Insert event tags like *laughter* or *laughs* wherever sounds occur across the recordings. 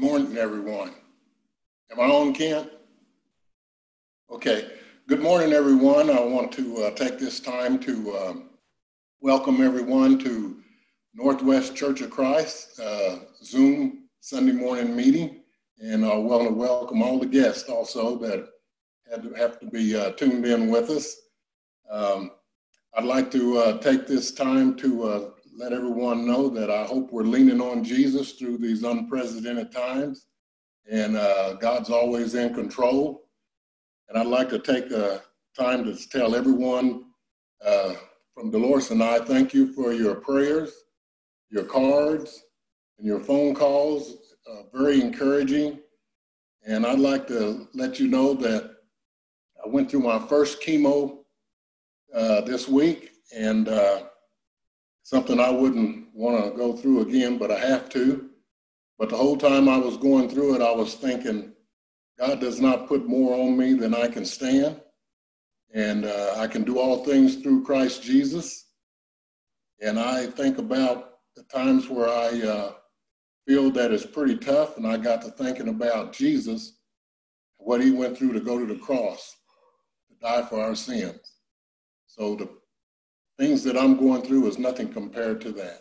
Good morning, everyone. Am I on, Kent? Okay. Good morning, everyone. I want to uh, take this time to um, welcome everyone to Northwest Church of Christ uh, Zoom Sunday morning meeting. And I want to welcome all the guests also that had to have to be uh, tuned in with us. Um, I'd like to uh, take this time to uh, let everyone know that I hope we're leaning on Jesus through these unprecedented times, and uh, God's always in control. And I'd like to take a uh, time to tell everyone uh, from Dolores and I, thank you for your prayers, your cards, and your phone calls. Uh, very encouraging. And I'd like to let you know that I went through my first chemo uh, this week, and uh, something I wouldn't want to go through again, but I have to. But the whole time I was going through it, I was thinking, God does not put more on me than I can stand. And uh, I can do all things through Christ Jesus. And I think about the times where I uh, feel that it's pretty tough. And I got to thinking about Jesus, what he went through to go to the cross, to die for our sins. So the things that I'm going through is nothing compared to that.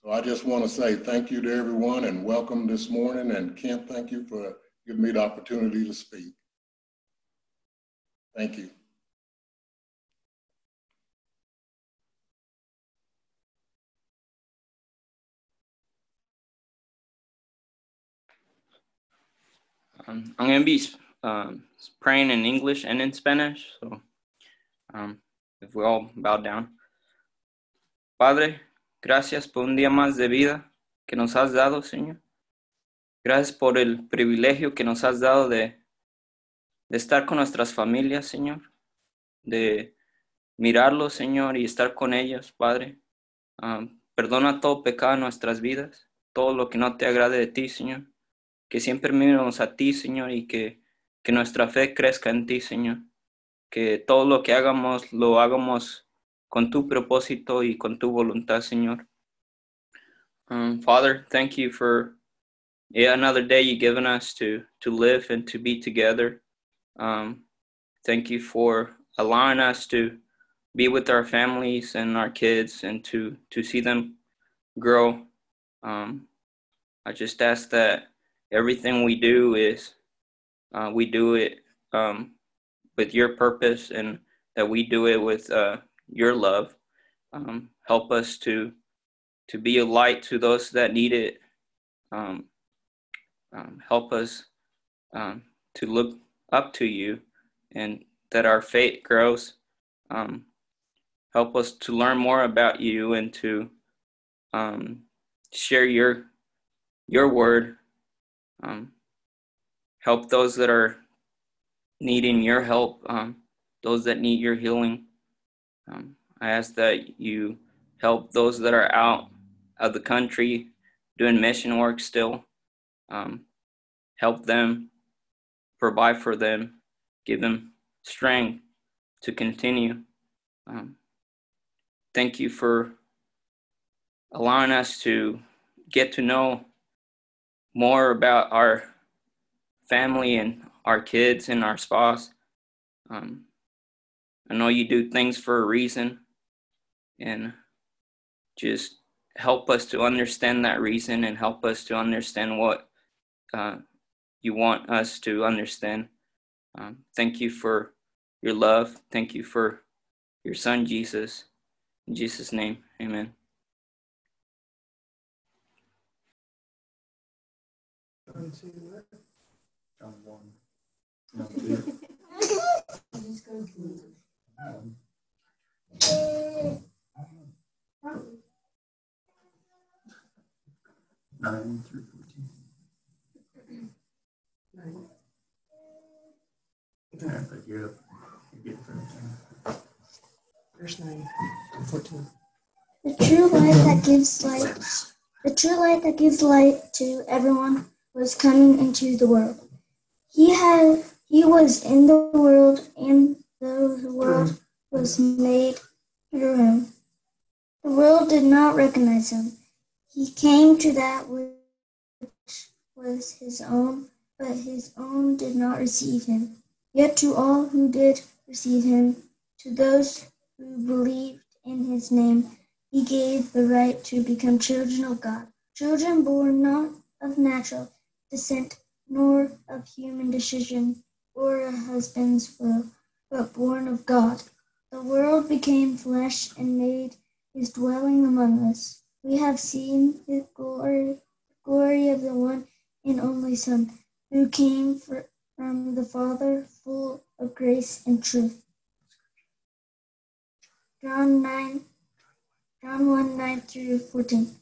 So I just want to say thank you to everyone and welcome this morning. And Kent, thank you for giving me the opportunity to speak. Thank you. Um, I'm going to be um, praying in English and in Spanish. So um, if we all bow down. Padre, gracias por un día más de vida que nos has dado, Señor. Gracias por el privilegio que nos has dado de, de estar con nuestras familias, Señor. De mirarlos, Señor, y estar con ellos, Padre. Ah, perdona todo pecado en nuestras vidas, todo lo que no te agrade de ti, Señor. Que siempre miremos a ti, Señor, y que, que nuestra fe crezca en ti, Señor. Que todo lo que hagamos lo hagamos con tu propósito y con tu voluntad, Señor. Um, Father, thank you for another day you've given us to, to live and to be together. Um, thank you for allowing us to be with our families and our kids and to, to see them grow. Um, I just ask that everything we do is uh, we do it um, with your purpose and that we do it with uh, your love. Um, help us to to be a light to those that need it. Um, um, help us um, to look up to you and that our faith grows. Um, help us to learn more about you and to um, share your your word. help those that are needing your help, um, those that need your healing. Um, I ask that you help those that are out of the country doing mission work still. Um, help them, provide for them, give them strength to continue. Um, thank you for allowing us to get to know more about our family and our kids and our spouse. Um, I know you do things for a reason, and just help us to understand that reason and help us to understand what uh, you want us to understand. Um, thank you for your love. Thank you for your son, Jesus. In Jesus' name, amen. John 1. Nine through fourteen. Nine. Yeah, but you're. You're getting Verse nine to fourteen. The true light that gives light, the true light that gives light to everyone was coming into the world. He had he was in the world, and the world was made through him. The world did not recognize him. He came to that which was his own, but his own did not receive him. Yet to all who did receive him, to those who believed in his name, he gave the right to become children of God, children born not of natural descent, nor of human decision or a husband's will, but born of God. The world became flesh and made his dwelling among us. We have seen the glory, glory of the one and only Son, who came from the Father, full of grace and truth. John 9, John 1 9 through 14.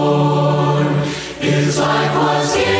Torn, his life was given,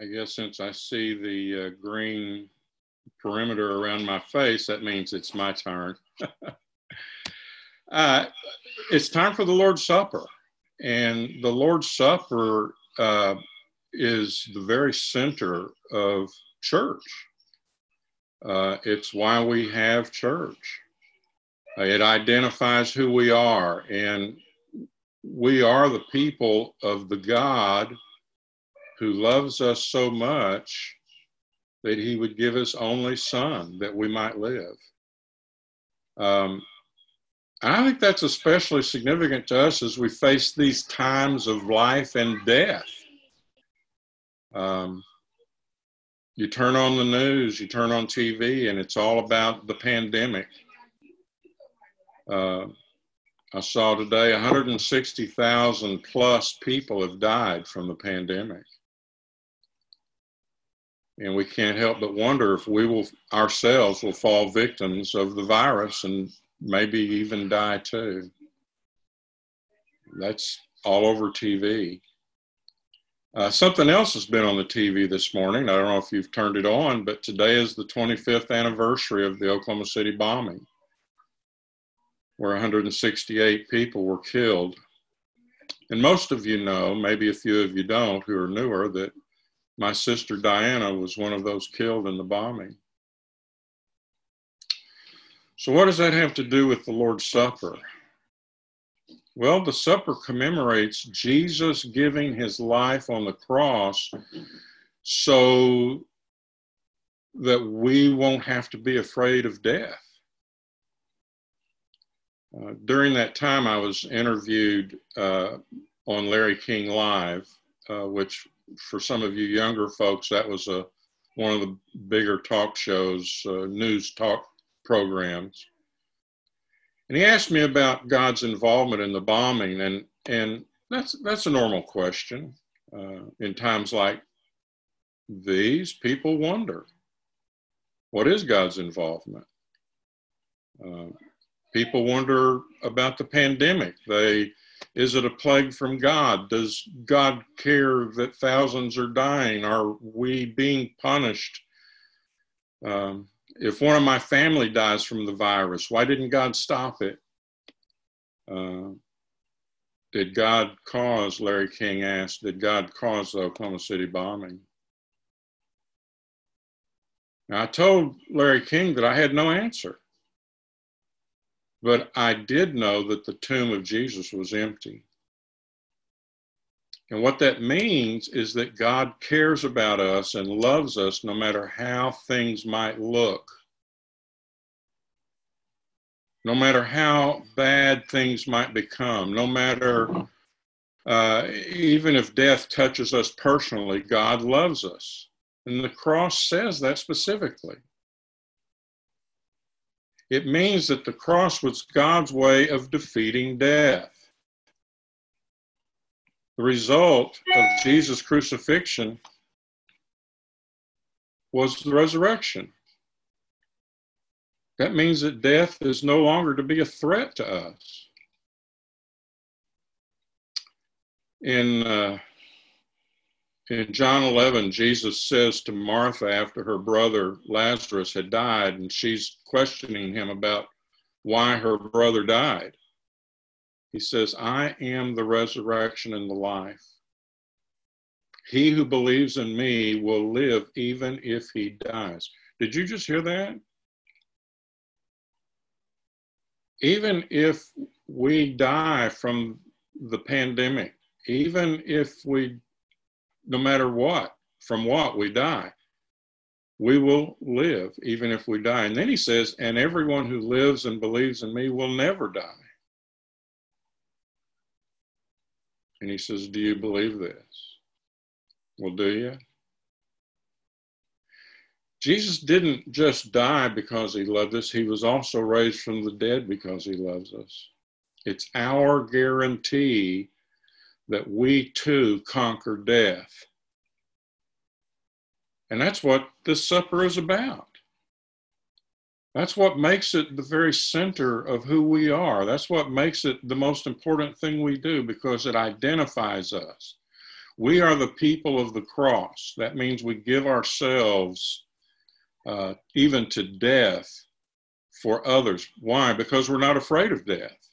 I guess since I see the uh, green perimeter around my face, that means it's my turn. *laughs* uh, it's time for the Lord's Supper. And the Lord's Supper uh, is the very center of church. Uh, it's why we have church. Uh, it identifies who we are, and we are the people of the God who loves us so much that he would give his only son that we might live. Um, I think that's especially significant to us as we face these times of life and death. Um, you turn on the news, you turn on TV, and it's all about the pandemic. Uh, I saw today 160,000 plus people have died from the pandemic. And we can't help but wonder if we will ourselves will fall victims of the virus and maybe even die too. That's all over TV. Uh, something else has been on the TV this morning. I don't know if you've turned it on, but today is the 25th anniversary of the Oklahoma City bombing, where 168 people were killed. And most of you know, maybe a few of you don't, who are newer, that my sister Diana was one of those killed in the bombing. So, what does that have to do with the Lord's Supper? Well, the supper commemorates Jesus giving his life on the cross so that we won't have to be afraid of death. Uh, during that time, I was interviewed uh, on Larry King Live, uh, which for some of you younger folks, that was a one of the bigger talk shows, uh, news talk programs. And he asked me about God's involvement in the bombing, and and that's that's a normal question. Uh, in times like these, people wonder, what is God's involvement? Uh, people wonder about the pandemic. They is it a plague from God? Does God care that thousands are dying? Are we being punished? Um, if one of my family dies from the virus, why didn't God stop it? Uh, did God cause, Larry King asked, did God cause the Oklahoma City bombing? Now, I told Larry King that I had no answer. But I did know that the tomb of Jesus was empty. And what that means is that God cares about us and loves us no matter how things might look. No matter how bad things might become, no matter uh, even if death touches us personally, God loves us. And the cross says that specifically. It means that the cross was God's way of defeating death. The result of Jesus' crucifixion was the resurrection. That means that death is no longer to be a threat to us. In, uh, in John 11, Jesus says to Martha after her brother Lazarus had died, and she's questioning him about why her brother died. He says, I am the resurrection and the life. He who believes in me will live even if he dies. Did you just hear that? Even if we die from the pandemic, even if we, no matter what, from what we die, we will live even if we die. And then he says, and everyone who lives and believes in me will never die. And he says, Do you believe this? Well, do you? Jesus didn't just die because he loved us, he was also raised from the dead because he loves us. It's our guarantee that we too conquer death. And that's what this supper is about. That's what makes it the very center of who we are. That's what makes it the most important thing we do because it identifies us. We are the people of the cross. That means we give ourselves uh, even to death for others. Why? Because we're not afraid of death.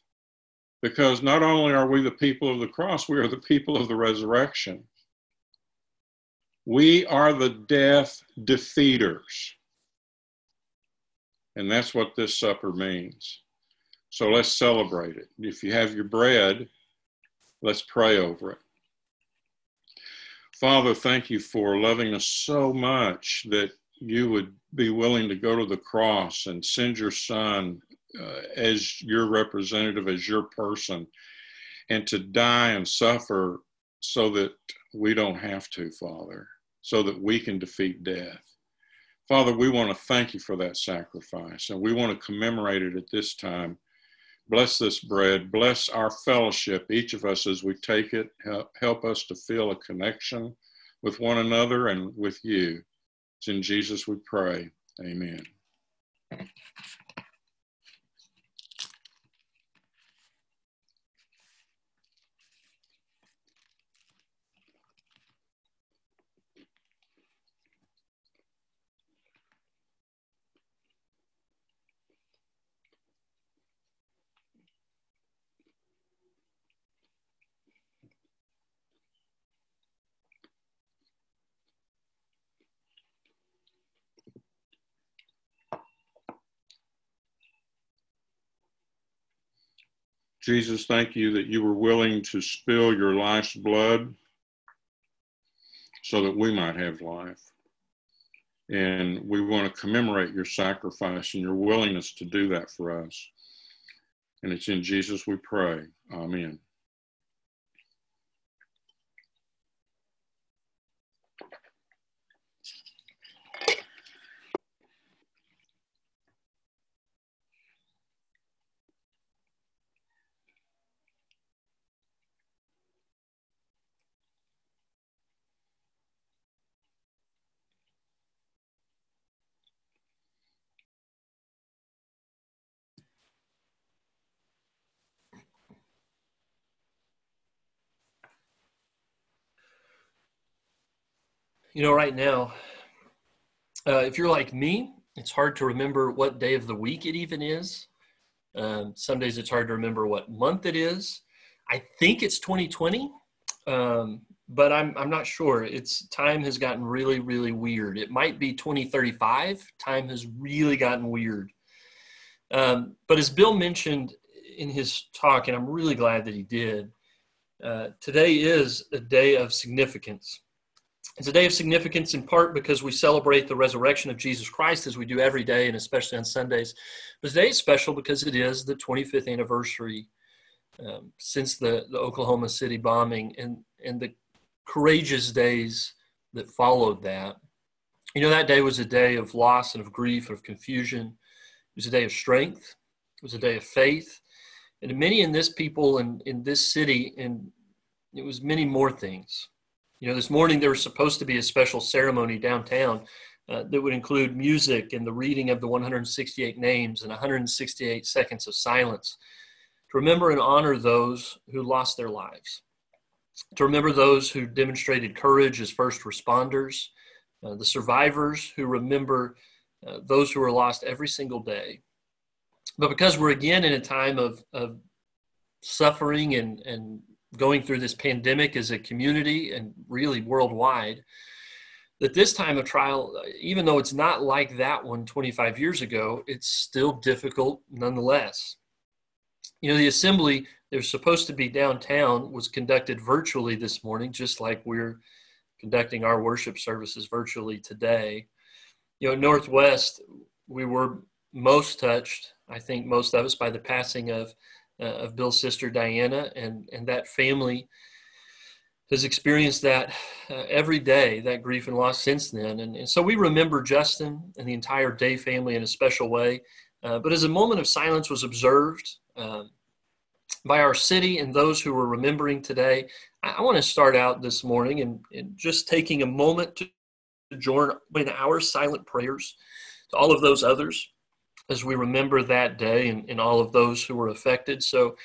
Because not only are we the people of the cross, we are the people of the resurrection. We are the death defeaters. And that's what this supper means. So let's celebrate it. If you have your bread, let's pray over it. Father, thank you for loving us so much that you would be willing to go to the cross and send your son uh, as your representative, as your person, and to die and suffer so that we don't have to, Father, so that we can defeat death. Father, we want to thank you for that sacrifice, and we want to commemorate it at this time Bless this bread. Bless our fellowship, each of us as we take it. Help help us to feel a connection with one another and with you. It's in Jesus we pray. Amen. Jesus, thank you that you were willing to spill your life's blood so that we might have life. And we want to commemorate your sacrifice and your willingness to do that for us. And it's in Jesus we pray. Amen. You know, right now, uh, if you're like me, it's hard to remember what day of the week it even is. Um, some days it's hard to remember what month it is. I think it's 2020, um, but I'm I'm not sure. It's time has gotten really really weird. It might be 2035. Time has really gotten weird. Um, but as Bill mentioned in his talk, and I'm really glad that he did, uh, today is a day of significance. It's a day of significance in part because we celebrate the resurrection of Jesus Christ as we do every day and especially on Sundays. But today is special because it is the 25th anniversary um, since the, the Oklahoma City bombing and, and the courageous days that followed that. You know, that day was a day of loss and of grief and of confusion. It was a day of strength. It was a day of faith. And many in this people and in, in this city, and it was many more things. You know, this morning there was supposed to be a special ceremony downtown uh, that would include music and the reading of the 168 names and 168 seconds of silence to remember and honor those who lost their lives, to remember those who demonstrated courage as first responders, uh, the survivors who remember uh, those who were lost every single day. But because we're again in a time of, of suffering and, and going through this pandemic as a community and really worldwide, that this time of trial, even though it's not like that one 25 years ago, it's still difficult nonetheless. You know, the assembly that was supposed to be downtown was conducted virtually this morning, just like we're conducting our worship services virtually today. You know, Northwest, we were most touched, I think most of us, by the passing of uh, of Bill's sister Diana, and and that family has experienced that uh, every day, that grief and loss since then. And, and, so we remember Justin and the entire Day family in a special way. Uh, but as a moment of silence was observed um, by our city and those who were remembering today, I, I want to start out this morning and, and just taking a moment to join in our silent prayers to all of those others as we remember that day and, and all of those who were affected. So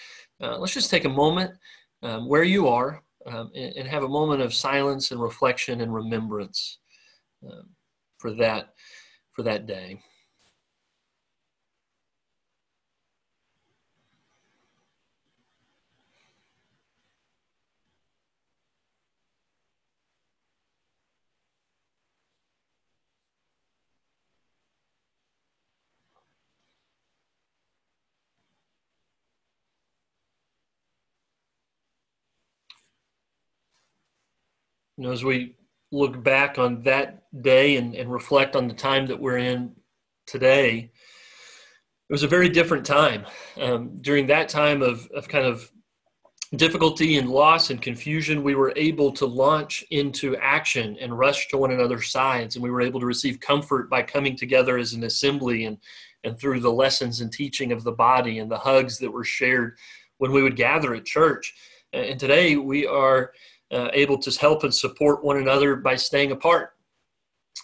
uh, let's just take a moment um, where you are um, and, and, have a moment of silence and reflection and remembrance um, for that for that day. You know, as we look back on that day and, and reflect on the time that we're in today, it was a very different time. Um, during that time of, of kind of difficulty and loss and confusion, we were able to launch into action and rush to one another's sides. And we were able to receive comfort by coming together as an assembly and, and through the lessons and teaching of the body and the hugs that were shared when we would gather at church. And today we are uh, able to help and support one another by staying apart.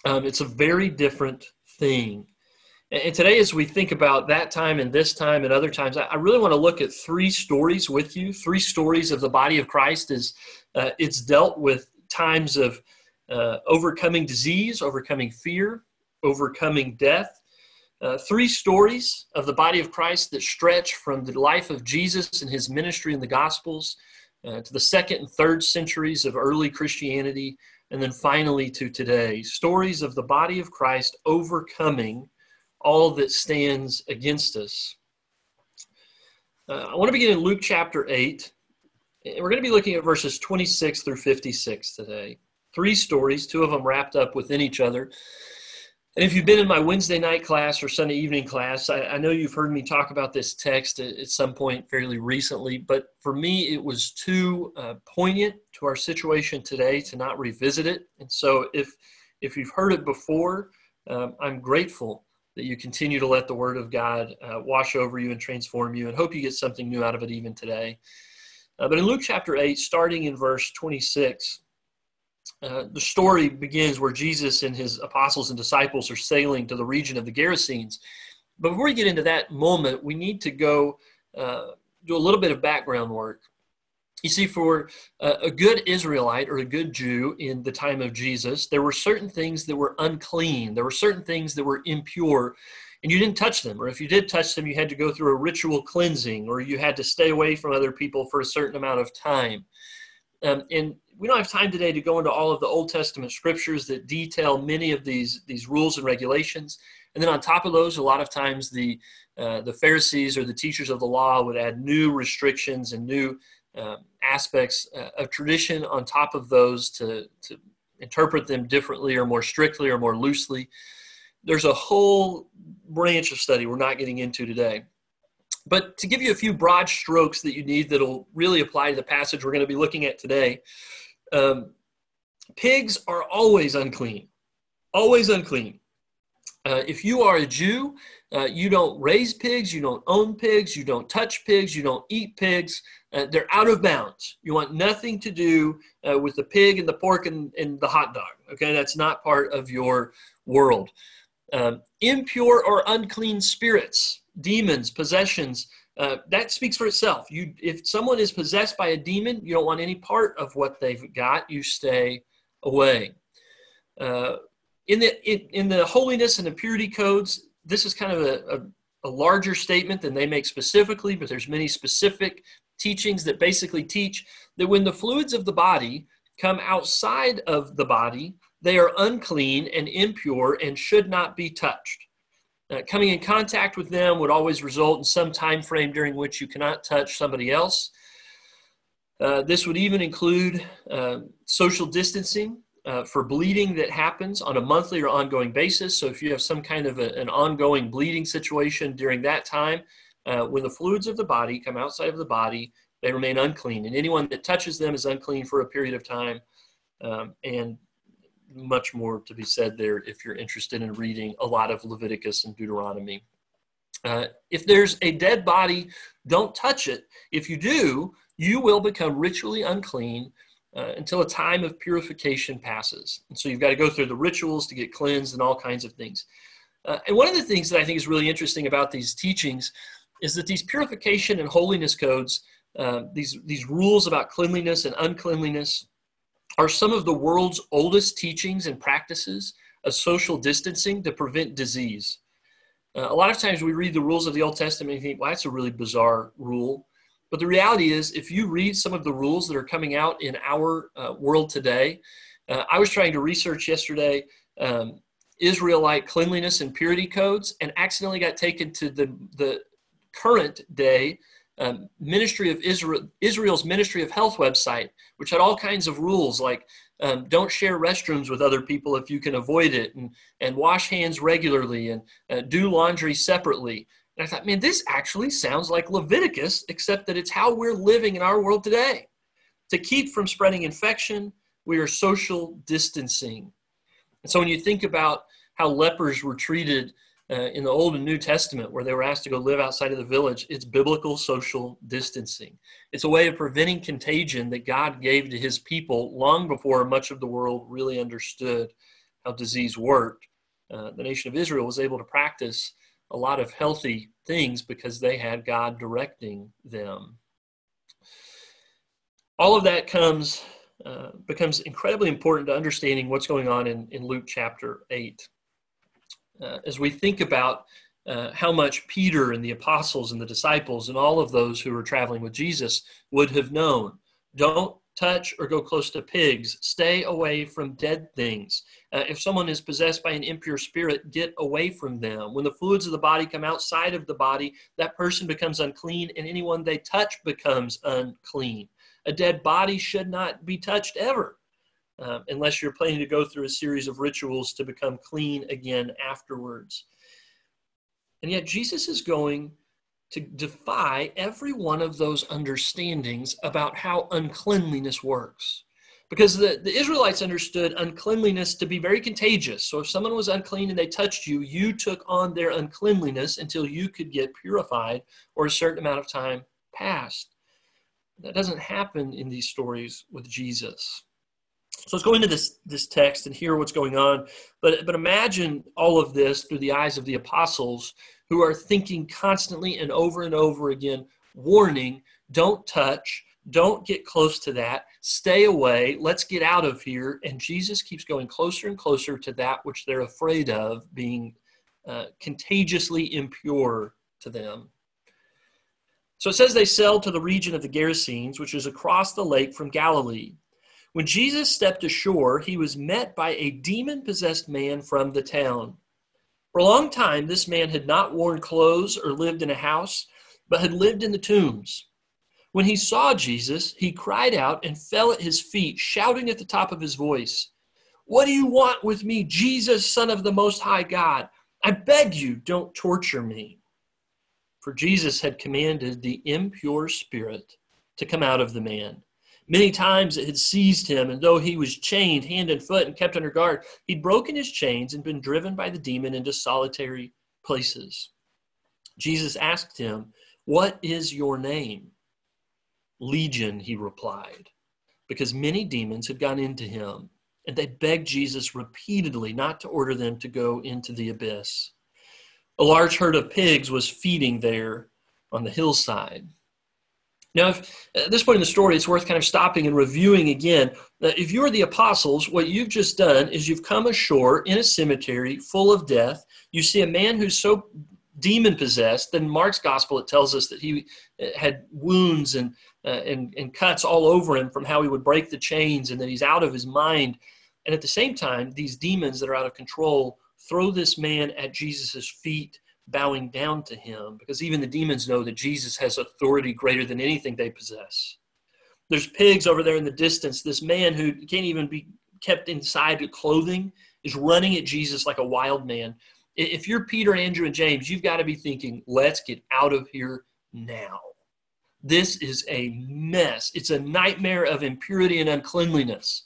Um, it's a very different thing. And today, as we think about that time and this time and other times, I really want to look at three stories with you. Three stories of the body of Christ as uh, it's dealt with times of uh, overcoming disease, overcoming fear, overcoming death. Uh, three stories of the body of Christ that stretch from the life of Jesus and his ministry in the Gospels uh, to the second and third centuries of early Christianity, and then finally to today. Stories of the body of Christ overcoming all that stands against us. Uh, I want to begin in Luke chapter 8. And we're going to be looking at verses 26 through 56 today. Three stories, two of them wrapped up within each other. And if you've been in my Wednesday night class or Sunday evening class, I, I know you've heard me talk about this text at, at, some point fairly recently, but for me, it was too uh, poignant to our situation today to not revisit it. And so if, if you've heard it before, um, I'm grateful that you continue to let the Word of God uh, wash over you and transform you, and hope you get something new out of it even today. Uh, but in Luke chapter 8, starting in verse 26, uh, the story begins where Jesus and his apostles and disciples are sailing to the region of the Gerasenes. But before we get into that moment, we need to go uh, do a little bit of background work. You see, for a good Israelite or a good Jew in the time of Jesus, there were certain things that were unclean. There were certain things that were impure, and you didn't touch them. Or if you did touch them, you had to go through a ritual cleansing, or you had to stay away from other people for a certain amount of time. Um, and we don't have time today to go into all of the Old Testament scriptures that detail many of these these rules and regulations. And then on top of those, a lot of times the uh, the Pharisees or the teachers of the law would add new restrictions and new uh, aspects uh, of tradition on top of those to to interpret them differently or more strictly or more loosely. There's a whole branch of study we're not getting into today. But to give you a few broad strokes that you need that'll really apply to the passage we're going to be looking at today, um, pigs are always unclean, always unclean. Uh, if you are a Jew, uh, you don't raise pigs, you don't own pigs, you don't touch pigs, you don't eat pigs. Uh, they're out of bounds. You want nothing to do uh, with the pig and the pork and, and, the hot dog. Okay, that's not part of your world. Um, impure or unclean spirits, demons, possessions, uh, that speaks for itself. You, if someone is possessed by a demon, you don't want any part of what they've got. You stay away. Uh, in the in, in, the holiness and the purity codes, this is kind of a, a, a larger statement than they make specifically, but there's many specific teachings that basically teach that when the fluids of the body come outside of the body, they are unclean and impure and should not be touched. Uh, coming in contact with them would always result in some time frame during which you cannot touch somebody else. Uh, this would even include uh, social distancing uh, for bleeding that happens on a monthly or ongoing basis. So, if you have some kind of a, an ongoing bleeding situation during that time, uh, when the fluids of the body come outside of the body, they remain unclean. And anyone that touches them is unclean for a period of time. Um, and much more to be said there if you're interested in reading a lot of Leviticus and Deuteronomy. Uh, if there's a dead body, don't touch it. If you do, you will become ritually unclean uh, until a time of purification passes. And so you've got to go through the rituals to get cleansed and all kinds of things. Uh, and one of the things that I think is really interesting about these teachings is that these purification and holiness codes uh, these, these rules about cleanliness and uncleanliness are some of the world's oldest teachings and practices of social distancing to prevent disease. Uh, a lot of times we read the rules of the Old Testament and think, well, that's a really bizarre rule. But the reality is, if you read some of the rules that are coming out in our uh, world today, uh, I was trying to research yesterday um, Israelite cleanliness and purity codes and accidentally got taken to the, the current day um, Ministry of Israel, Israel's Ministry of Health website, which had all kinds of rules like um, don't share restrooms with other people if you can avoid it, and, and wash hands regularly, and uh, do laundry separately. And I thought, man, this actually sounds like Leviticus, except that it's how we're living in our world today. To keep from spreading infection, we are social distancing. And so when you think about how lepers were treated uh, in the Old and New Testament, where they were asked to go live outside of the village, it's biblical social distancing. It's a way of preventing contagion that God gave to his people long before much of the world really understood how disease worked. Uh, the nation of Israel was able to practice a lot of healthy things because they had God directing them. All of that comes uh, becomes incredibly important to understanding what's going on in, in Luke chapter 8 uh, as we think about uh, how much Peter and the apostles and the disciples and all of those who were traveling with Jesus would have known. Don't touch or go close to pigs. Stay away from dead things. Uh, if someone is possessed by an impure spirit, get away from them. When the fluids of the body come outside of the body, that person becomes unclean, and anyone they touch becomes unclean. A dead body should not be touched ever um, unless you're planning to go through a series of rituals to become clean again afterwards. And yet, Jesus is going to defy every one of those understandings about how uncleanliness works. Because the, the Israelites understood uncleanliness to be very contagious. So, if someone was unclean and they touched you, you took on their uncleanliness until you could get purified or a certain amount of time passed. That doesn't happen in these stories with Jesus. So let's go into this, this text and hear what's going on. But, but imagine all of this through the eyes of the apostles who are thinking constantly and over and over again, warning, don't touch, don't get close to that, stay away, let's get out of here. And Jesus keeps going closer and closer to that which they're afraid of being uh, contagiously impure to them. So it says they sailed to the region of the Gerasenes, which is across the lake from Galilee. When Jesus stepped ashore, he was met by a demon possessed man from the town. For a long time, this man had not worn clothes or lived in a house, but had lived in the tombs. When he saw Jesus, he cried out and fell at his feet, shouting at the top of his voice, What do you want with me, Jesus, Son of the Most High God? I beg you, don't torture me. For Jesus had commanded the impure spirit to come out of the man. Many times it had seized him, and though he was chained hand and foot and kept under guard, he'd broken his chains and been driven by the demon into solitary places. Jesus asked him, What is your name? Legion, he replied, because many demons had gone into him, and they begged Jesus repeatedly not to order them to go into the abyss. A large herd of pigs was feeding there on the hillside. Now, if, at this point in the story, it's worth kind of stopping and reviewing again. if you're the apostles, what you've just done is you've come ashore in a cemetery full of death. You see a man who's so demon possessed. Then Mark's gospel it tells us that he uh, had wounds and, uh, and and cuts all over him from how he would break the chains, and that he's out of his mind. And at the same time, these demons that are out of control throw this man at Jesus' feet bowing down to him because even the demons know that Jesus has authority greater than anything they possess. There's pigs over there in the distance. This man who can't even be kept inside clothing is running at Jesus like a wild man. If you're Peter, Andrew, and James, you've got to be thinking, let's get out of here now. This is a mess. It's a nightmare of impurity and uncleanliness.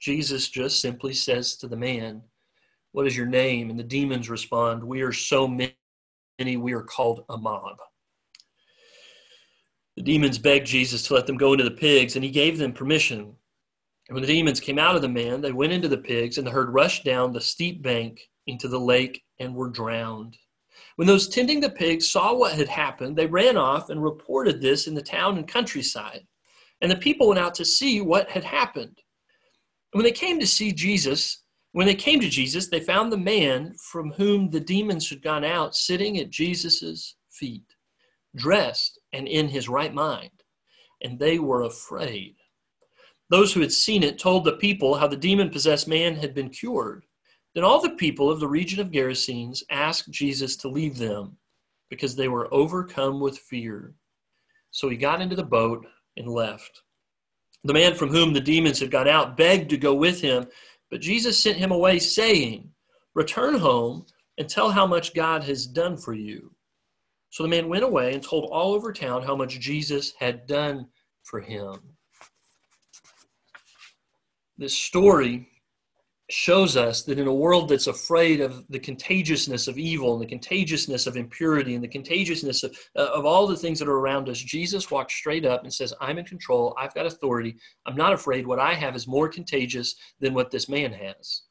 Jesus just simply says to the man, What is your name? And the demons respond, We are so many many, we are called a mob. The demons begged Jesus to let them go into the pigs, and he gave them permission. And when the demons came out of the man, they went into the pigs, and the herd rushed down the steep bank into the lake and were drowned. When those tending the pigs saw what had happened, they ran off and reported this in the town and countryside. And the people went out to see what had happened. And when they came to see Jesus, when they came to Jesus, they found the man from whom the demons had gone out sitting at Jesus' feet, dressed and in his right mind. And they were afraid. Those who had seen it told the people how the demon possessed man had been cured. Then all the people of the region of Gerasenes asked Jesus to leave them because they were overcome with fear. So he got into the boat and left. The man from whom the demons had gone out begged to go with him, but Jesus sent him away, saying, Return home and tell how much God has done for you. So the man went away and told all over town how much Jesus had done for him this story shows us that in a world that's afraid of the contagiousness of evil and the contagiousness of impurity and the contagiousness of, uh, of all the things that are around us, Jesus walks straight up and says, I'm in control. I've got authority. I'm not afraid. What I have is more contagious than what this man has.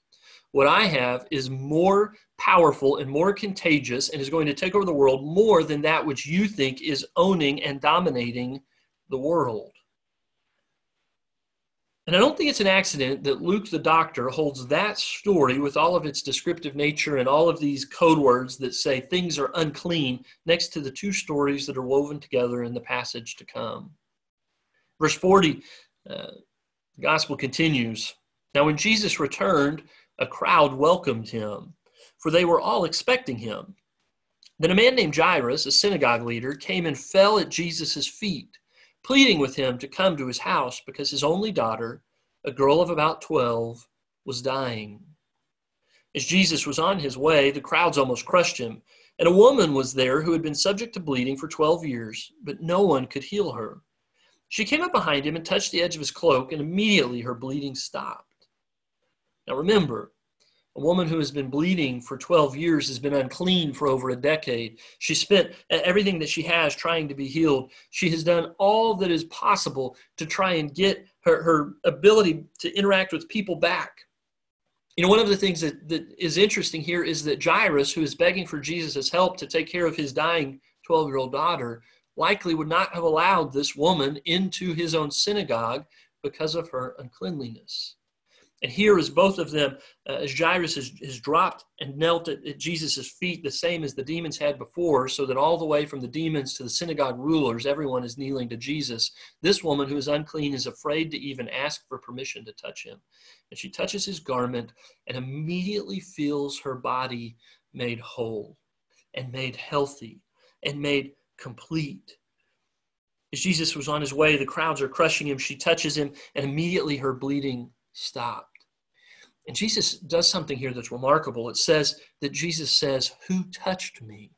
What I have is more powerful and more contagious and is going to take over the world more than that which you think is owning and dominating the world. And I don't think it's an accident that Luke the doctor holds that story with all of its descriptive nature and all of these code words that say things are unclean next to the two stories that are woven together in the passage to come. Verse 40, uh, the gospel continues. Now, when Jesus returned, a crowd welcomed him, for they were all expecting him. Then a man named Jairus, a synagogue leader, came and fell at Jesus' feet pleading with him to come to his house because his only daughter, a girl of about 12, was dying. As Jesus was on his way, the crowds almost crushed him, and a woman was there who had been subject to bleeding for 12 years, but no one could heal her. She came up behind him and touched the edge of his cloak, and immediately her bleeding stopped. Now remember, a woman who has been bleeding for 12 years has been unclean for over a decade. She spent everything that she has trying to be healed. She has done all that is possible to try and get her, her ability to interact with people back. You know, one of the things that, that is interesting here is that Jairus, who is begging for Jesus' help to take care of his dying 12 year old daughter, likely would not have allowed this woman into his own synagogue because of her uncleanliness. And here is both of them, uh, as Jairus has, dropped and knelt at, at Jesus' feet, the same as the demons had before, so that all the way from the demons to the synagogue rulers, everyone is kneeling to Jesus. This woman who is unclean is afraid to even ask for permission to touch him. And she touches his garment and immediately feels her body made whole and made healthy and made complete. As Jesus was on his way, the crowds are crushing him. She touches him, and immediately her bleeding stopped. And Jesus does something here that's remarkable. It says that Jesus says, Who touched me?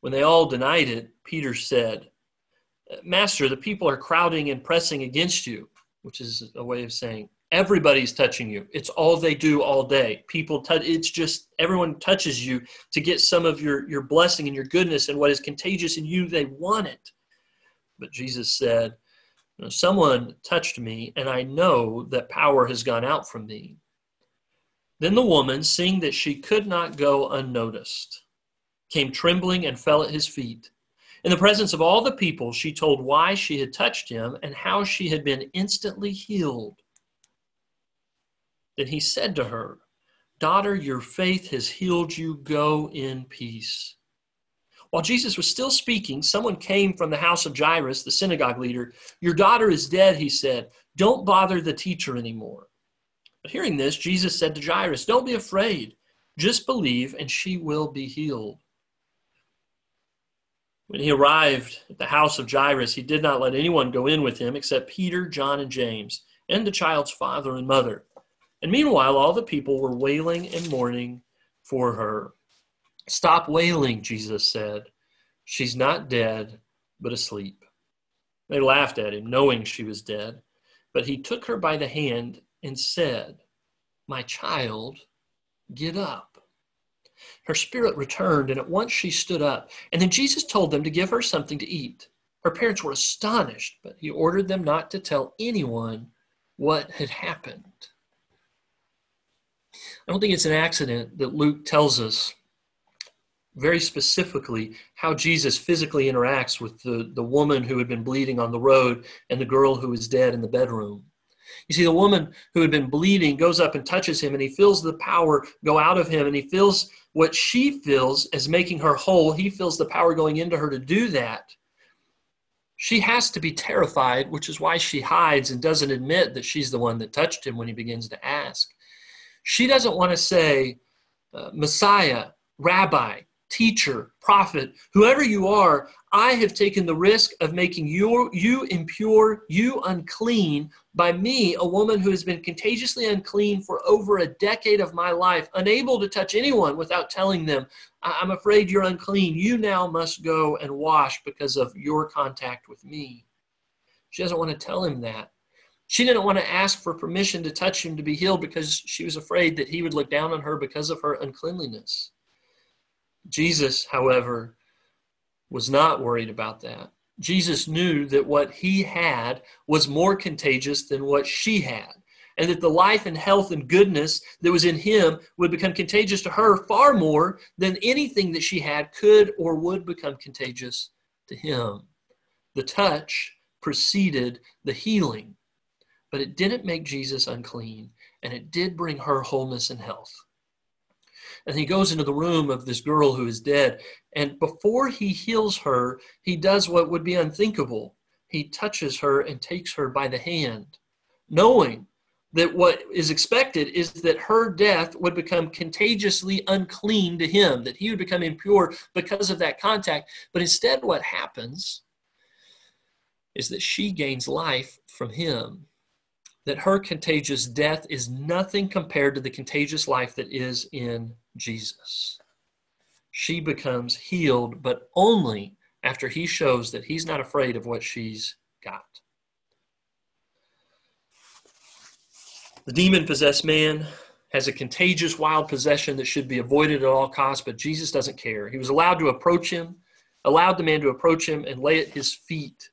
When they all denied it, Peter said, Master, the people are crowding and pressing against you, which is a way of saying, Everybody's touching you. It's all they do all day. People touch, it's just everyone touches you to get some of your, your blessing and your goodness and what is contagious in you. They want it. But Jesus said, Someone touched me, and I know that power has gone out from me. Then the woman, seeing that she could not go unnoticed, came trembling and fell at his feet. In the presence of all the people, she told why she had touched him and how she had been instantly healed. Then he said to her, Daughter, your faith has healed you. Go in peace. While Jesus was still speaking, someone came from the house of Jairus, the synagogue leader. Your daughter is dead, he said. Don't bother the teacher anymore. But hearing this, Jesus said to Jairus, Don't be afraid. Just believe, and she will be healed. When he arrived at the house of Jairus, he did not let anyone go in with him except Peter, John, and James, and the child's father and mother. And meanwhile, all the people were wailing and mourning for her. Stop wailing, Jesus said. She's not dead, but asleep. They laughed at him, knowing she was dead. But he took her by the hand and said, My child, get up. Her spirit returned, and at once she stood up. And then Jesus told them to give her something to eat. Her parents were astonished, but he ordered them not to tell anyone what had happened. I don't think it's an accident that Luke tells us very specifically how Jesus physically interacts with the, the woman who had been bleeding on the road and the girl who is dead in the bedroom. You see, the woman who had been bleeding goes up and touches him, and he feels the power go out of him, and he feels what she feels as making her whole. He feels the power going into her to do that. She has to be terrified, which is why she hides and doesn't admit that she's the one that touched him when he begins to ask. She doesn't want to say, uh, Messiah, Rabbi, teacher, prophet, whoever you are, I have taken the risk of making you, you impure, you unclean by me, a woman who has been contagiously unclean for over a decade of my life, unable to touch anyone without telling them, I'm afraid you're unclean. You now must go and wash because of your contact with me. She doesn't want to tell him that. She didn't want to ask for permission to touch him to be healed because she was afraid that he would look down on her because of her uncleanliness. Jesus, however, was not worried about that. Jesus knew that what he had was more contagious than what she had, and that the life and health and goodness that was in him would become contagious to her far more than anything that she had could or would become contagious to him. The touch preceded the healing, but it didn't make Jesus unclean, and it did bring her wholeness and health. And he goes into the room of this girl who is dead. And before he heals her, he does what would be unthinkable. He touches her and takes her by the hand, knowing that what is expected is that her death would become contagiously unclean to him, that he would become impure because of that contact. But instead, what happens is that she gains life from him that her contagious death is nothing compared to the contagious life that is in Jesus. She becomes healed, but only after he shows that he's not afraid of what she's got. The demon possessed man has a contagious wild possession that should be avoided at all costs, but Jesus doesn't care. He was allowed to approach him, allowed the man to approach him and lay at his feet.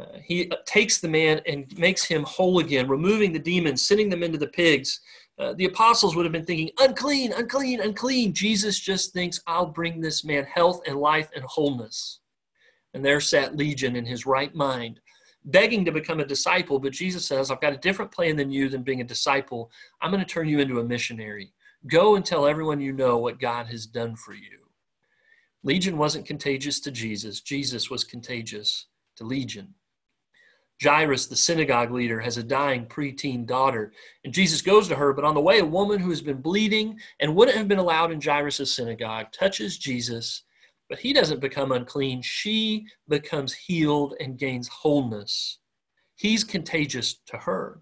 Uh, he takes the man and makes him whole again, removing the demons, sending them into the pigs. Uh, the apostles would have been thinking, unclean, unclean, unclean. Jesus just thinks, I'll bring this man health and life and wholeness. And there sat Legion in his right mind, begging to become a disciple. But Jesus says, I've got a different plan than you than being a disciple. I'm going to turn you into a missionary. Go and tell everyone you know what God has done for you. Legion wasn't contagious to Jesus, Jesus was contagious to Legion. Jairus, the synagogue leader, has a dying preteen daughter. And Jesus goes to her, but on the way, a woman who has been bleeding and wouldn't have been allowed in Jairus' synagogue touches Jesus, but he doesn't become unclean. She becomes healed and gains wholeness. He's contagious to her.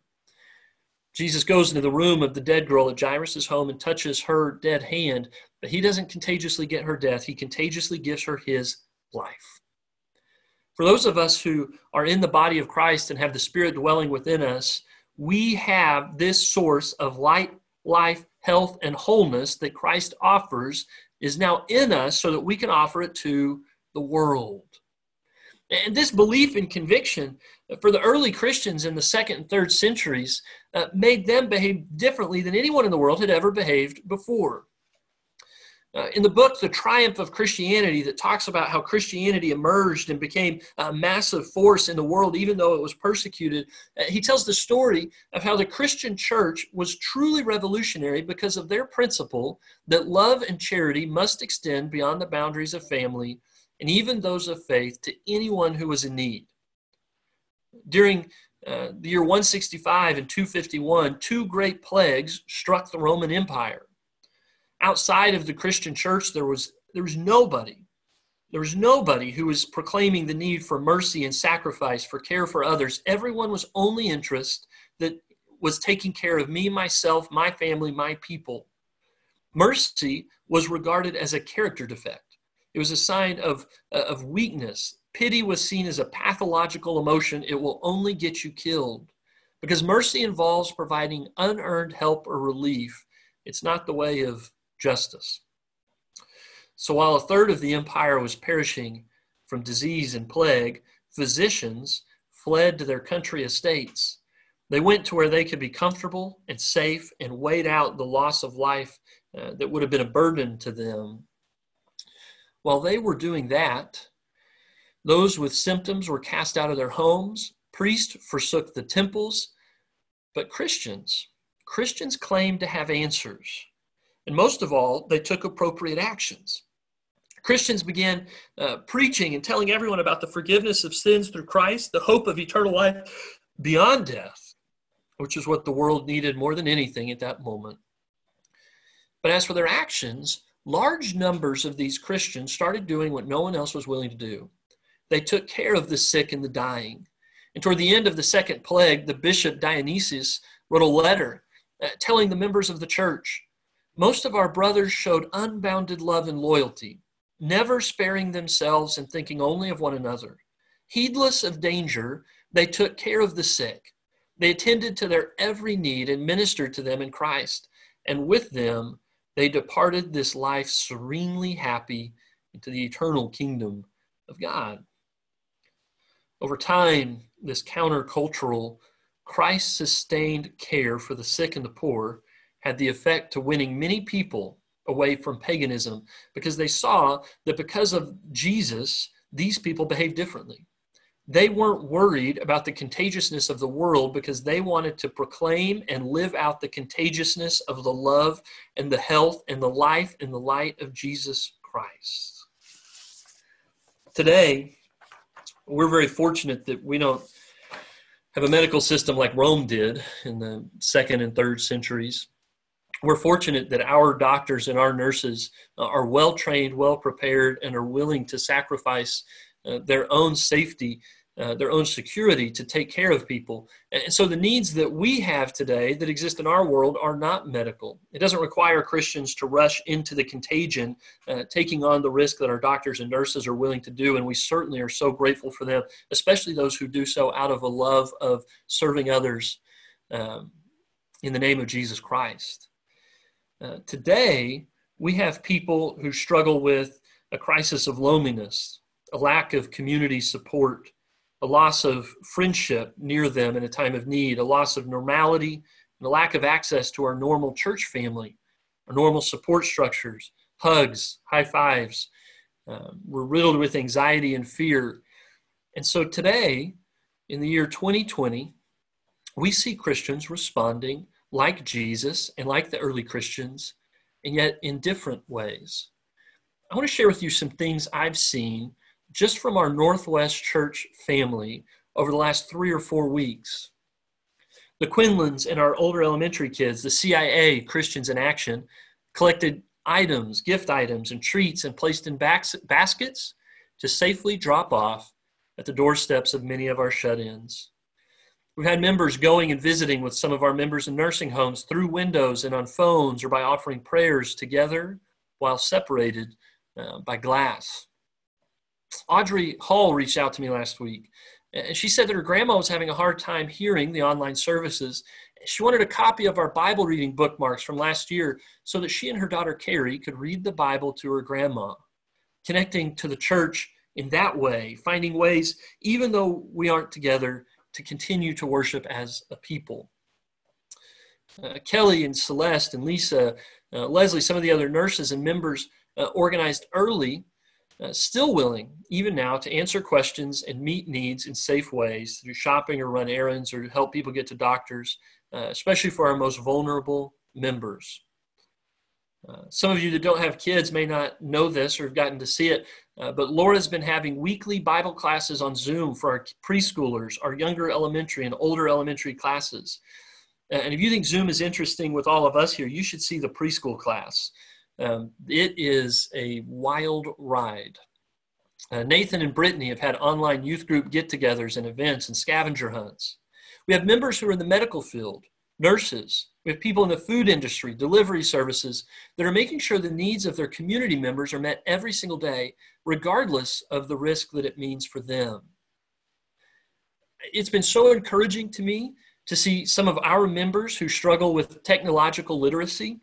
Jesus goes into the room of the dead girl at Jairus' home and touches her dead hand, but he doesn't contagiously get her death. He contagiously gives her his life. For those of us who are in the body of Christ and have the Spirit dwelling within us, we have this source of light, life, health, and wholeness that Christ offers is now in us so that we can offer it to the world. And this belief and conviction for the early Christians in the second and third centuries uh, made them behave differently than anyone in the world had ever behaved before. Uh, in the book, The Triumph of Christianity, that talks about how Christianity emerged and became a massive force in the world, even though it was persecuted, uh, he tells the story of how the Christian church was truly revolutionary because of their principle that love and charity must extend beyond the boundaries of family and even those of faith to anyone who was in need. During uh, the year 165 and 251, two great plagues struck the Roman Empire outside of the Christian church, there was, there was nobody. There was nobody who was proclaiming the need for mercy and sacrifice, for care for others. Everyone was only interest that was taking care of me, myself, my family, my people. Mercy was regarded as a character defect. It was a sign of, of weakness. Pity was seen as a pathological emotion. It will only get you killed. Because mercy involves providing unearned help or relief. It's not the way of justice. So while a third of the empire was perishing from disease and plague, physicians fled to their country estates. They went to where they could be comfortable and safe and wait out the loss of life uh, that would have been a burden to them. While they were doing that, those with symptoms were cast out of their homes, priests forsook the temples, but Christians, Christians claimed to have answers. And most of all, they took appropriate actions. Christians began uh, preaching and telling everyone about the forgiveness of sins through Christ, the hope of eternal life beyond death, which is what the world needed more than anything at that moment. But as for their actions, large numbers of these Christians started doing what no one else was willing to do. They took care of the sick and the dying. And toward the end of the second plague, the bishop Dionysius wrote a letter uh, telling the members of the church most of our brothers showed unbounded love and loyalty, never sparing themselves and thinking only of one another. Heedless of danger, they took care of the sick. They attended to their every need and ministered to them in Christ. And with them, they departed this life serenely happy into the eternal kingdom of God. Over time, this countercultural, Christ sustained care for the sick and the poor had the effect to winning many people away from paganism because they saw that because of Jesus, these people behaved differently. They weren't worried about the contagiousness of the world because they wanted to proclaim and live out the contagiousness of the love and the health and the life and the light of Jesus Christ. Today, we're very fortunate that we don't have a medical system like Rome did in the second and third centuries. We're fortunate that our doctors and our nurses are well trained, well prepared, and are willing to sacrifice uh, their own safety uh, their own security to take care of people. And so the needs that we have today that exist in our world are not medical. It doesn't require Christians to rush into the contagion, uh, taking on the risk that our doctors and nurses are willing to do. And we certainly are so grateful for them, especially those who do so out of a love of serving others um, in the name of Jesus Christ. Uh, today, we have people who struggle with a crisis of loneliness, a lack of community support a loss of friendship near them in a time of need, a loss of normality, and a lack of access to our normal church family, our normal support structures, hugs, high fives. Um, we're riddled with anxiety and fear. And so today, in the year 2020, we see Christians responding like Jesus and like the early Christians, and yet in different ways. I want to share with you some things I've seen just from our Northwest Church family over the last three or four weeks. The Quinlans and our older elementary kids, the CIA Christians in Action, collected items, gift items, and treats and placed in baskets to safely drop off at the doorsteps of many of our shut ins. We've had members going and visiting with some of our members in nursing homes through windows and on phones or by offering prayers together while separated uh, by glass. Audrey Hall reached out to me last week, and she said that her grandma was having a hard time hearing the online services. She wanted a copy of our Bible reading bookmarks from last year so that she and her daughter Carrie could read the Bible to her grandma, connecting to the church in that way, finding ways, even though we aren't together, to continue to worship as a people. Uh, Kelly and Celeste and Lisa, uh, Leslie, some of the other nurses and members uh, organized early uh, still willing, even now, to answer questions and meet needs in safe ways through shopping or run errands or help people get to doctors, uh, especially for our most vulnerable members. Uh, some of you that don't have kids may not know this or have gotten to see it, uh, but Laura's been having weekly Bible classes on Zoom for our preschoolers, our younger elementary and older elementary classes. Uh, and if you think Zoom is interesting with all of us here, you should see the preschool class. Um, it is a wild ride. Uh, Nathan and Brittany have had online youth group get togethers and events and scavenger hunts. We have members who are in the medical field, nurses, we have people in the food industry, delivery services that are making sure the needs of their community members are met every single day, regardless of the risk that it means for them. It's been so encouraging to me to see some of our members who struggle with technological literacy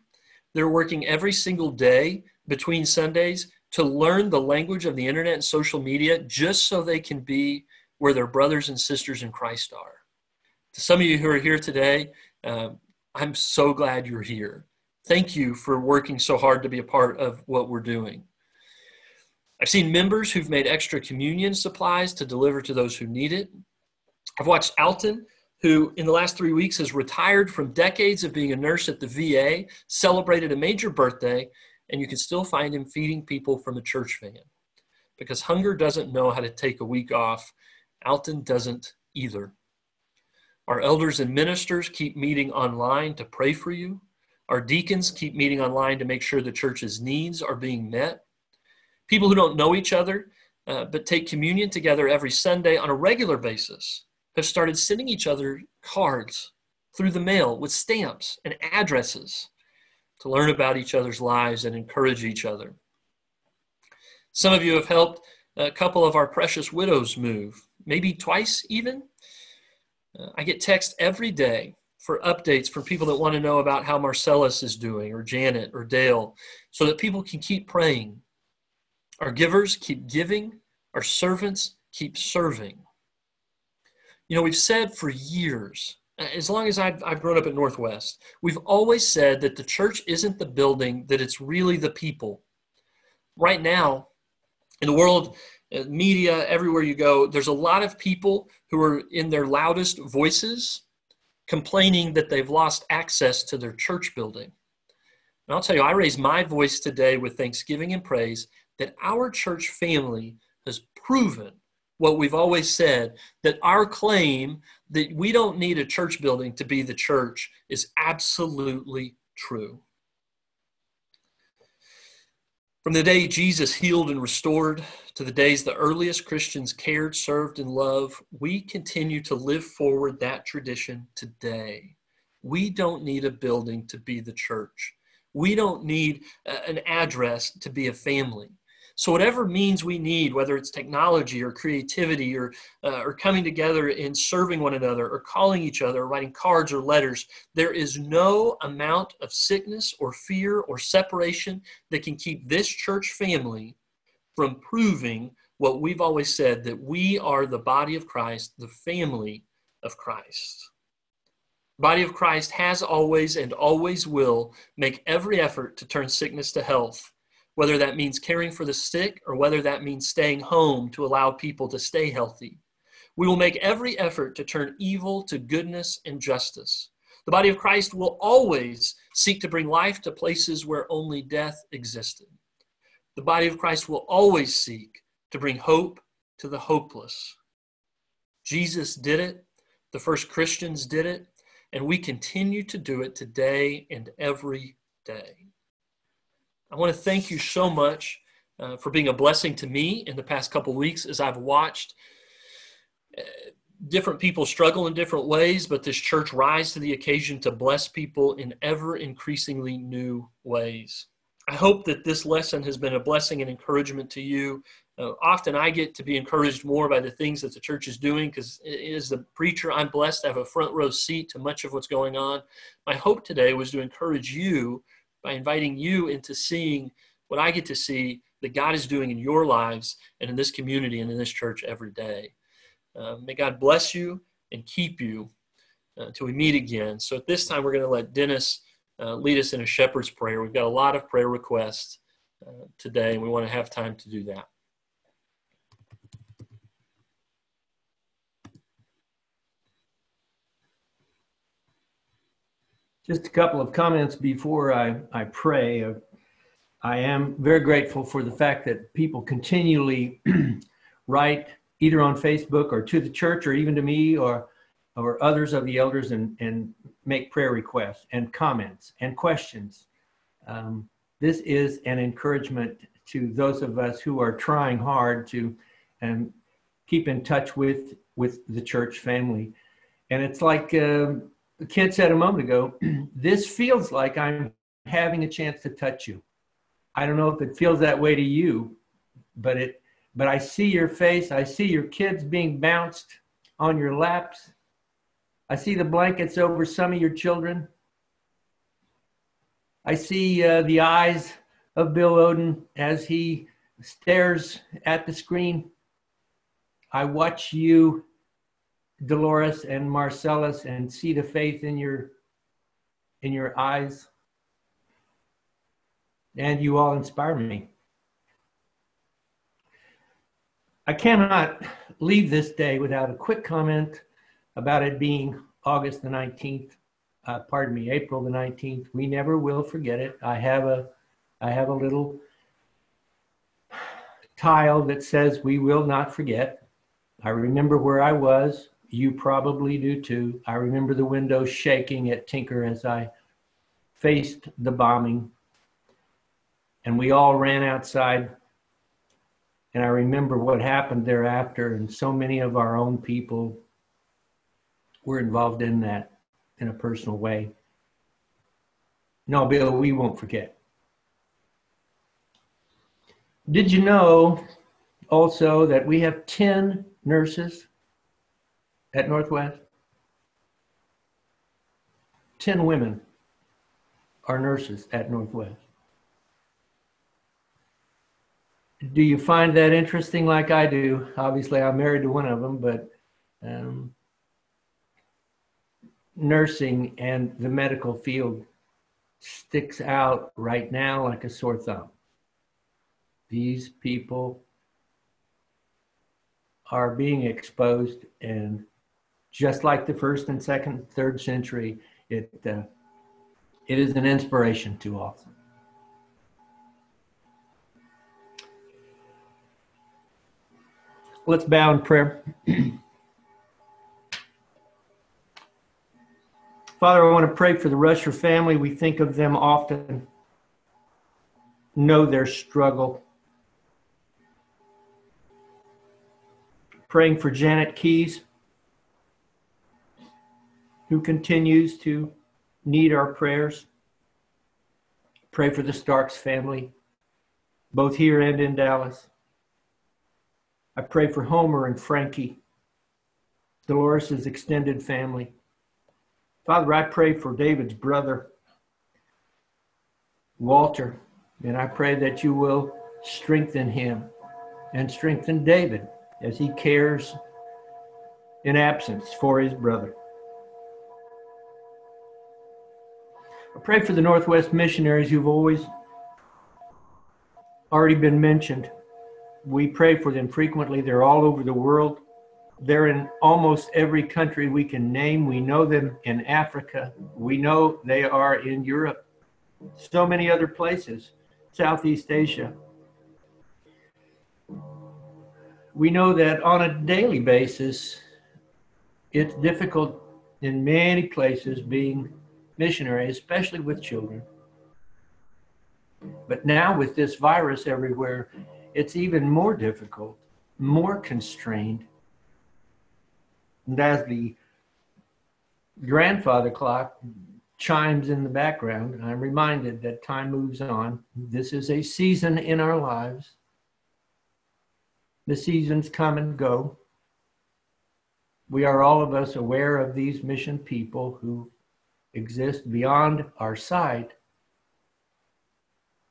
they're working every single day between Sundays to learn the language of the internet and social media just so they can be where their brothers and sisters in Christ are. To some of you who are here today, um, I'm so glad you're here. Thank you for working so hard to be a part of what we're doing. I've seen members who've made extra communion supplies to deliver to those who need it. I've watched Alton, who in the last three weeks has retired from decades of being a nurse at the VA, celebrated a major birthday, and you can still find him feeding people from a church van. Because hunger doesn't know how to take a week off, Alton doesn't either. Our elders and ministers keep meeting online to pray for you. Our deacons keep meeting online to make sure the church's needs are being met. People who don't know each other uh, but take communion together every Sunday on a regular basis have started sending each other cards through the mail with stamps and addresses to learn about each other's lives and encourage each other. Some of you have helped a couple of our precious widows move, maybe twice even. I get texts every day for updates from people that want to know about how Marcellus is doing, or Janet, or Dale, so that people can keep praying. Our givers keep giving, our servants keep serving. You know, we've said for years, as long as I've, I've grown up at Northwest, we've always said that the church isn't the building, that it's really the people. Right now, in the world, Uh, media, everywhere you go, there's a lot of people who are in their loudest voices complaining that they've lost access to their church building. And I'll tell you, I raise my voice today with thanksgiving and praise that our church family has proven what we've always said that our claim that we don't need a church building to be the church is absolutely true. From the day Jesus healed and restored to the days the earliest Christians cared, served, and loved, we continue to live forward that tradition today. We don't need a building to be the church. We don't need an address to be a family. So whatever means we need, whether it's technology or creativity or, uh, or coming together in serving one another or calling each other, or writing cards or letters, there is no amount of sickness or fear or separation that can keep this church family from proving what we've always said that we are the body of Christ, the family of Christ. Body of Christ has always and always will make every effort to turn sickness to health whether that means caring for the sick or whether that means staying home to allow people to stay healthy. We will make every effort to turn evil to goodness and justice. The body of Christ will always seek to bring life to places where only death existed. The body of Christ will always seek to bring hope to the hopeless. Jesus did it, the first Christians did it, and we continue to do it today and every day. I want to thank you so much uh, for being a blessing to me in the past couple weeks as I've watched uh, different people struggle in different ways, but this church rise to the occasion to bless people in ever increasingly new ways. I hope that this lesson has been a blessing and encouragement to you. Uh, often I get to be encouraged more by the things that the church is doing because as the preacher, I'm blessed to have a front row seat to much of what's going on. My hope today was to encourage you by inviting you into seeing what I get to see that God is doing in your lives and in this community and in this church every day. Uh, may God bless you and keep you uh, until we meet again. So at this time, we're going to let Dennis uh, lead us in a shepherd's prayer. We've got a lot of prayer requests uh, today, and we want to have time to do that. Just a couple of comments before I, I pray. Uh, I am very grateful for the fact that people continually *clears throat* write either on Facebook or to the church or even to me or, or others of the elders and, and make prayer requests and comments and questions. Um, this is an encouragement to those of us who are trying hard to um, keep in touch with, with the church family. And it's like, um, kid said a moment ago, *clears throat* this feels like I'm having a chance to touch you. I don't know if it feels that way to you, but it but I see your face, I see your kids being bounced on your laps. I see the blankets over some of your children. I see uh, the eyes of Bill Oden as he stares at the screen. I watch you Dolores and Marcellus and see the faith in your in your eyes. And you all inspire me. I cannot leave this day without a quick comment about it being August the 19th. Uh, pardon me, April the 19th. We never will forget it. I have a, I have a little tile that says we will not forget. I remember where I was. You probably do too. I remember the windows shaking at Tinker as I faced the bombing. And we all ran outside. And I remember what happened thereafter. And so many of our own people were involved in that in a personal way. No, Bill, we won't forget. Did you know also that we have 10 nurses at Northwest? 10 women are nurses at Northwest. Do you find that interesting like I do? Obviously, I'm married to one of them, but um, nursing and the medical field sticks out right now like a sore thumb. These people are being exposed, and just like the first and second, third century, it uh, it is an inspiration to all. Let's bow in prayer. *clears throat* Father, I want to pray for the Rusher family. We think of them often, know their struggle. Praying for Janet Keys, who continues to need our prayers. Pray for the Starks family, both here and in Dallas. I pray for Homer and Frankie, Dolores' extended family. Father, I pray for David's brother, Walter, and I pray that you will strengthen him and strengthen David as he cares in absence for his brother. Pray for the Northwest missionaries who've always already been mentioned. We pray for them frequently. They're all over the world. They're in almost every country we can name. We know them in Africa. We know they are in Europe. So many other places, Southeast Asia. We know that on a daily basis, it's difficult in many places being missionary, especially with children. But now, with this virus everywhere, it's even more difficult, more constrained. And as the grandfather clock chimes in the background, I'm reminded that time moves on. This is a season in our lives. The seasons come and go. We are all of us aware of these mission people who exist beyond our sight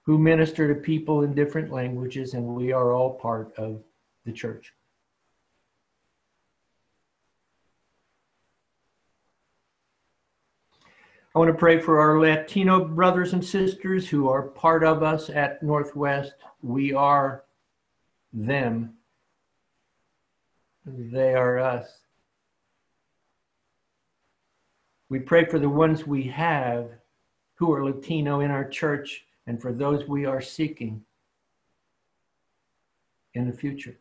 who minister to people in different languages, and we are all part of the church. I want to pray for our Latino brothers and sisters who are part of us at Northwest. We are them. They are us. We pray for the ones we have who are Latino in our church and for those we are seeking in the future.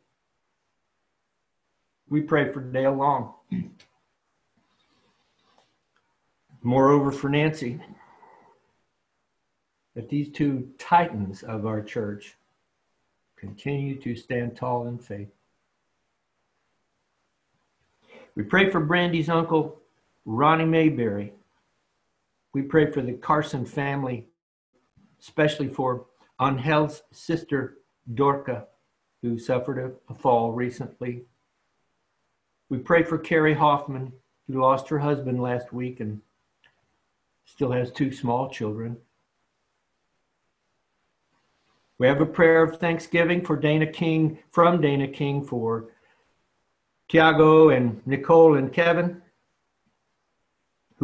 We pray for Dale Long. Moreover, for Nancy, that these two titans of our church continue to stand tall in faith. We pray for Brandy's uncle, Ronnie Mayberry. We pray for the Carson family, especially for Angel's sister, Dorca, who suffered a, a fall recently. We pray for Carrie Hoffman, who lost her husband last week and still has two small children. We have a prayer of thanksgiving for Dana King, from Dana King for Tiago and Nicole and Kevin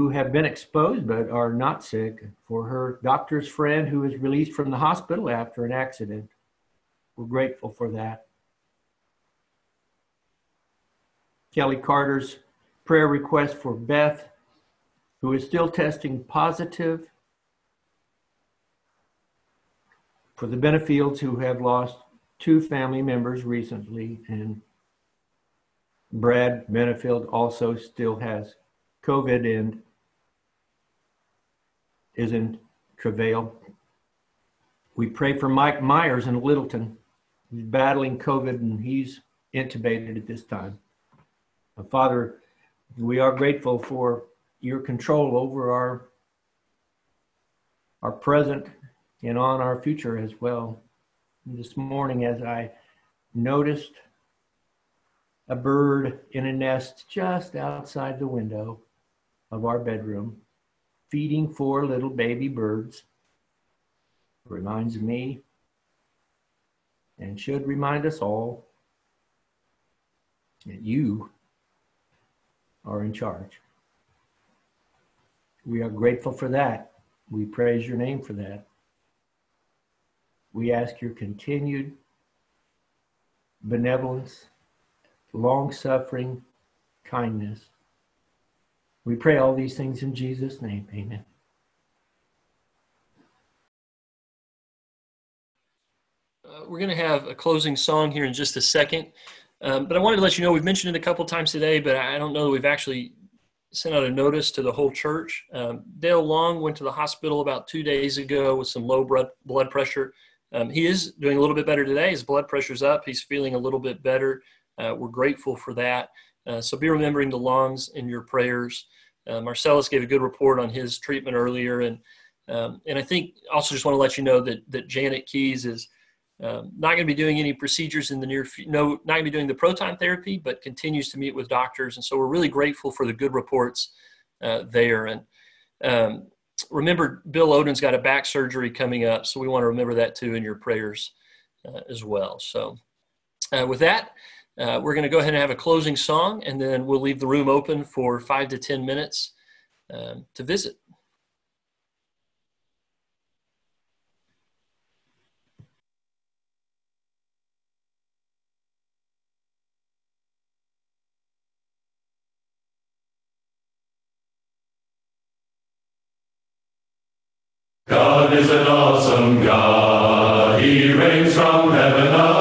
who have been exposed but are not sick, for her doctor's friend who was released from the hospital after an accident. We're grateful for that. Kelly Carter's prayer request for Beth, who is still testing positive. For the Benefields, who have lost two family members recently, and Brad Benefield also still has COVID and is in travail. We pray for Mike Myers in Littleton. He's battling COVID and he's intubated at this time. Father, we are grateful for your control over our our present and on our future as well. This morning, as I noticed a bird in a nest just outside the window of our bedroom, feeding four little baby birds, reminds me and should remind us all that you are in charge. We are grateful for that. We praise your name for that. We ask your continued benevolence, long suffering, kindness. We pray all these things in Jesus' name. Amen. Uh, we're going to have a closing song here in just a second. Um, but I wanted to let you know we've mentioned it a couple times today, but I don't know that we've actually sent out a notice to the whole church. Um, Dale Long went to the hospital about two days ago with some low blood, pressure. Um, he is doing a little bit better today. His blood pressure's up. He's feeling a little bit better. Uh, we're grateful for that. Uh, so be remembering the Longs in your prayers. Uh, Marcellus gave a good report on his treatment earlier, and um, and I think also just want to let you know that that Janet Keys is um, not going to be doing any procedures in the near future. No, not going to be doing the proton therapy, but continues to meet with doctors, and so we're really grateful for the good reports uh, there. And um, remember, Bill Odin's got a back surgery coming up, so we want to remember that too in your prayers uh, as well. So, uh, with that, uh, we're going to go ahead and have a closing song, and then we'll leave the room open for five to 10 minutes um, to visit. God is an awesome God. He reigns from heaven above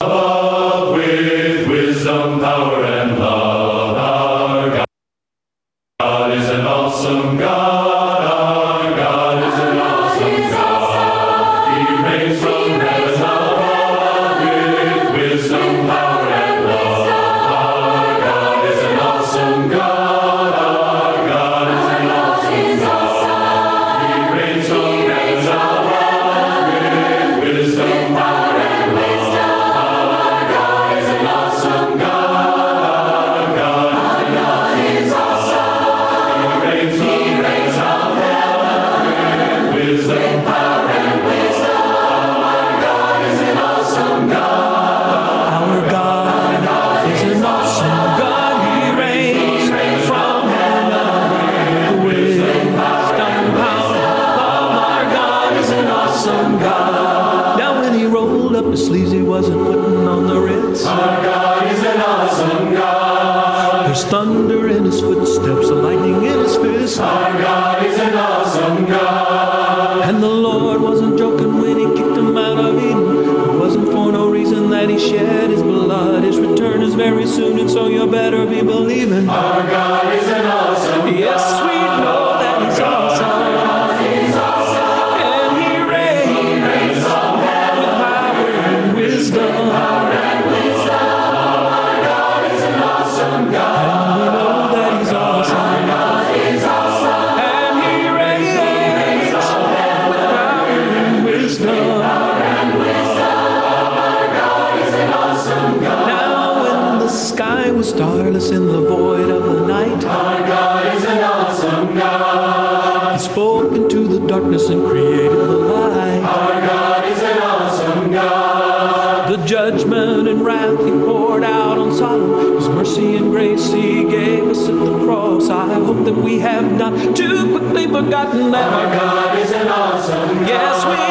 starless in the void of the night, Our God is an awesome God. he spoke into the darkness and created the light. Our God is an awesome God. The judgment and wrath he poured out on Sodom, his mercy and grace he gave us at the cross. I hope that we have not too quickly forgotten that Our God is an awesome God. yes, we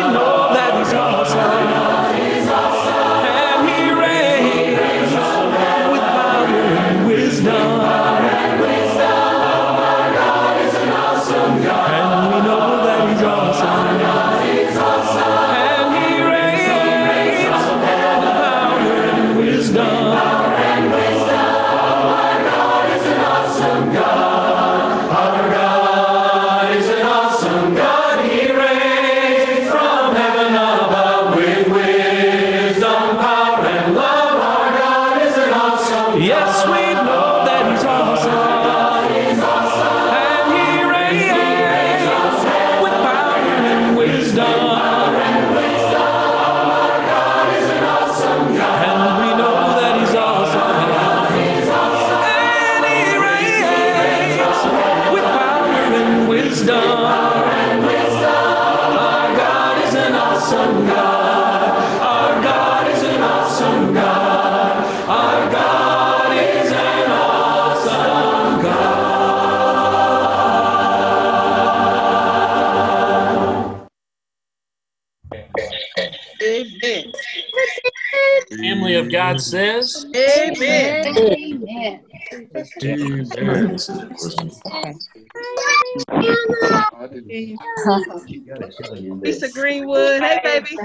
God says, Amen. Amen. Lisa Greenwood. Hey, baby.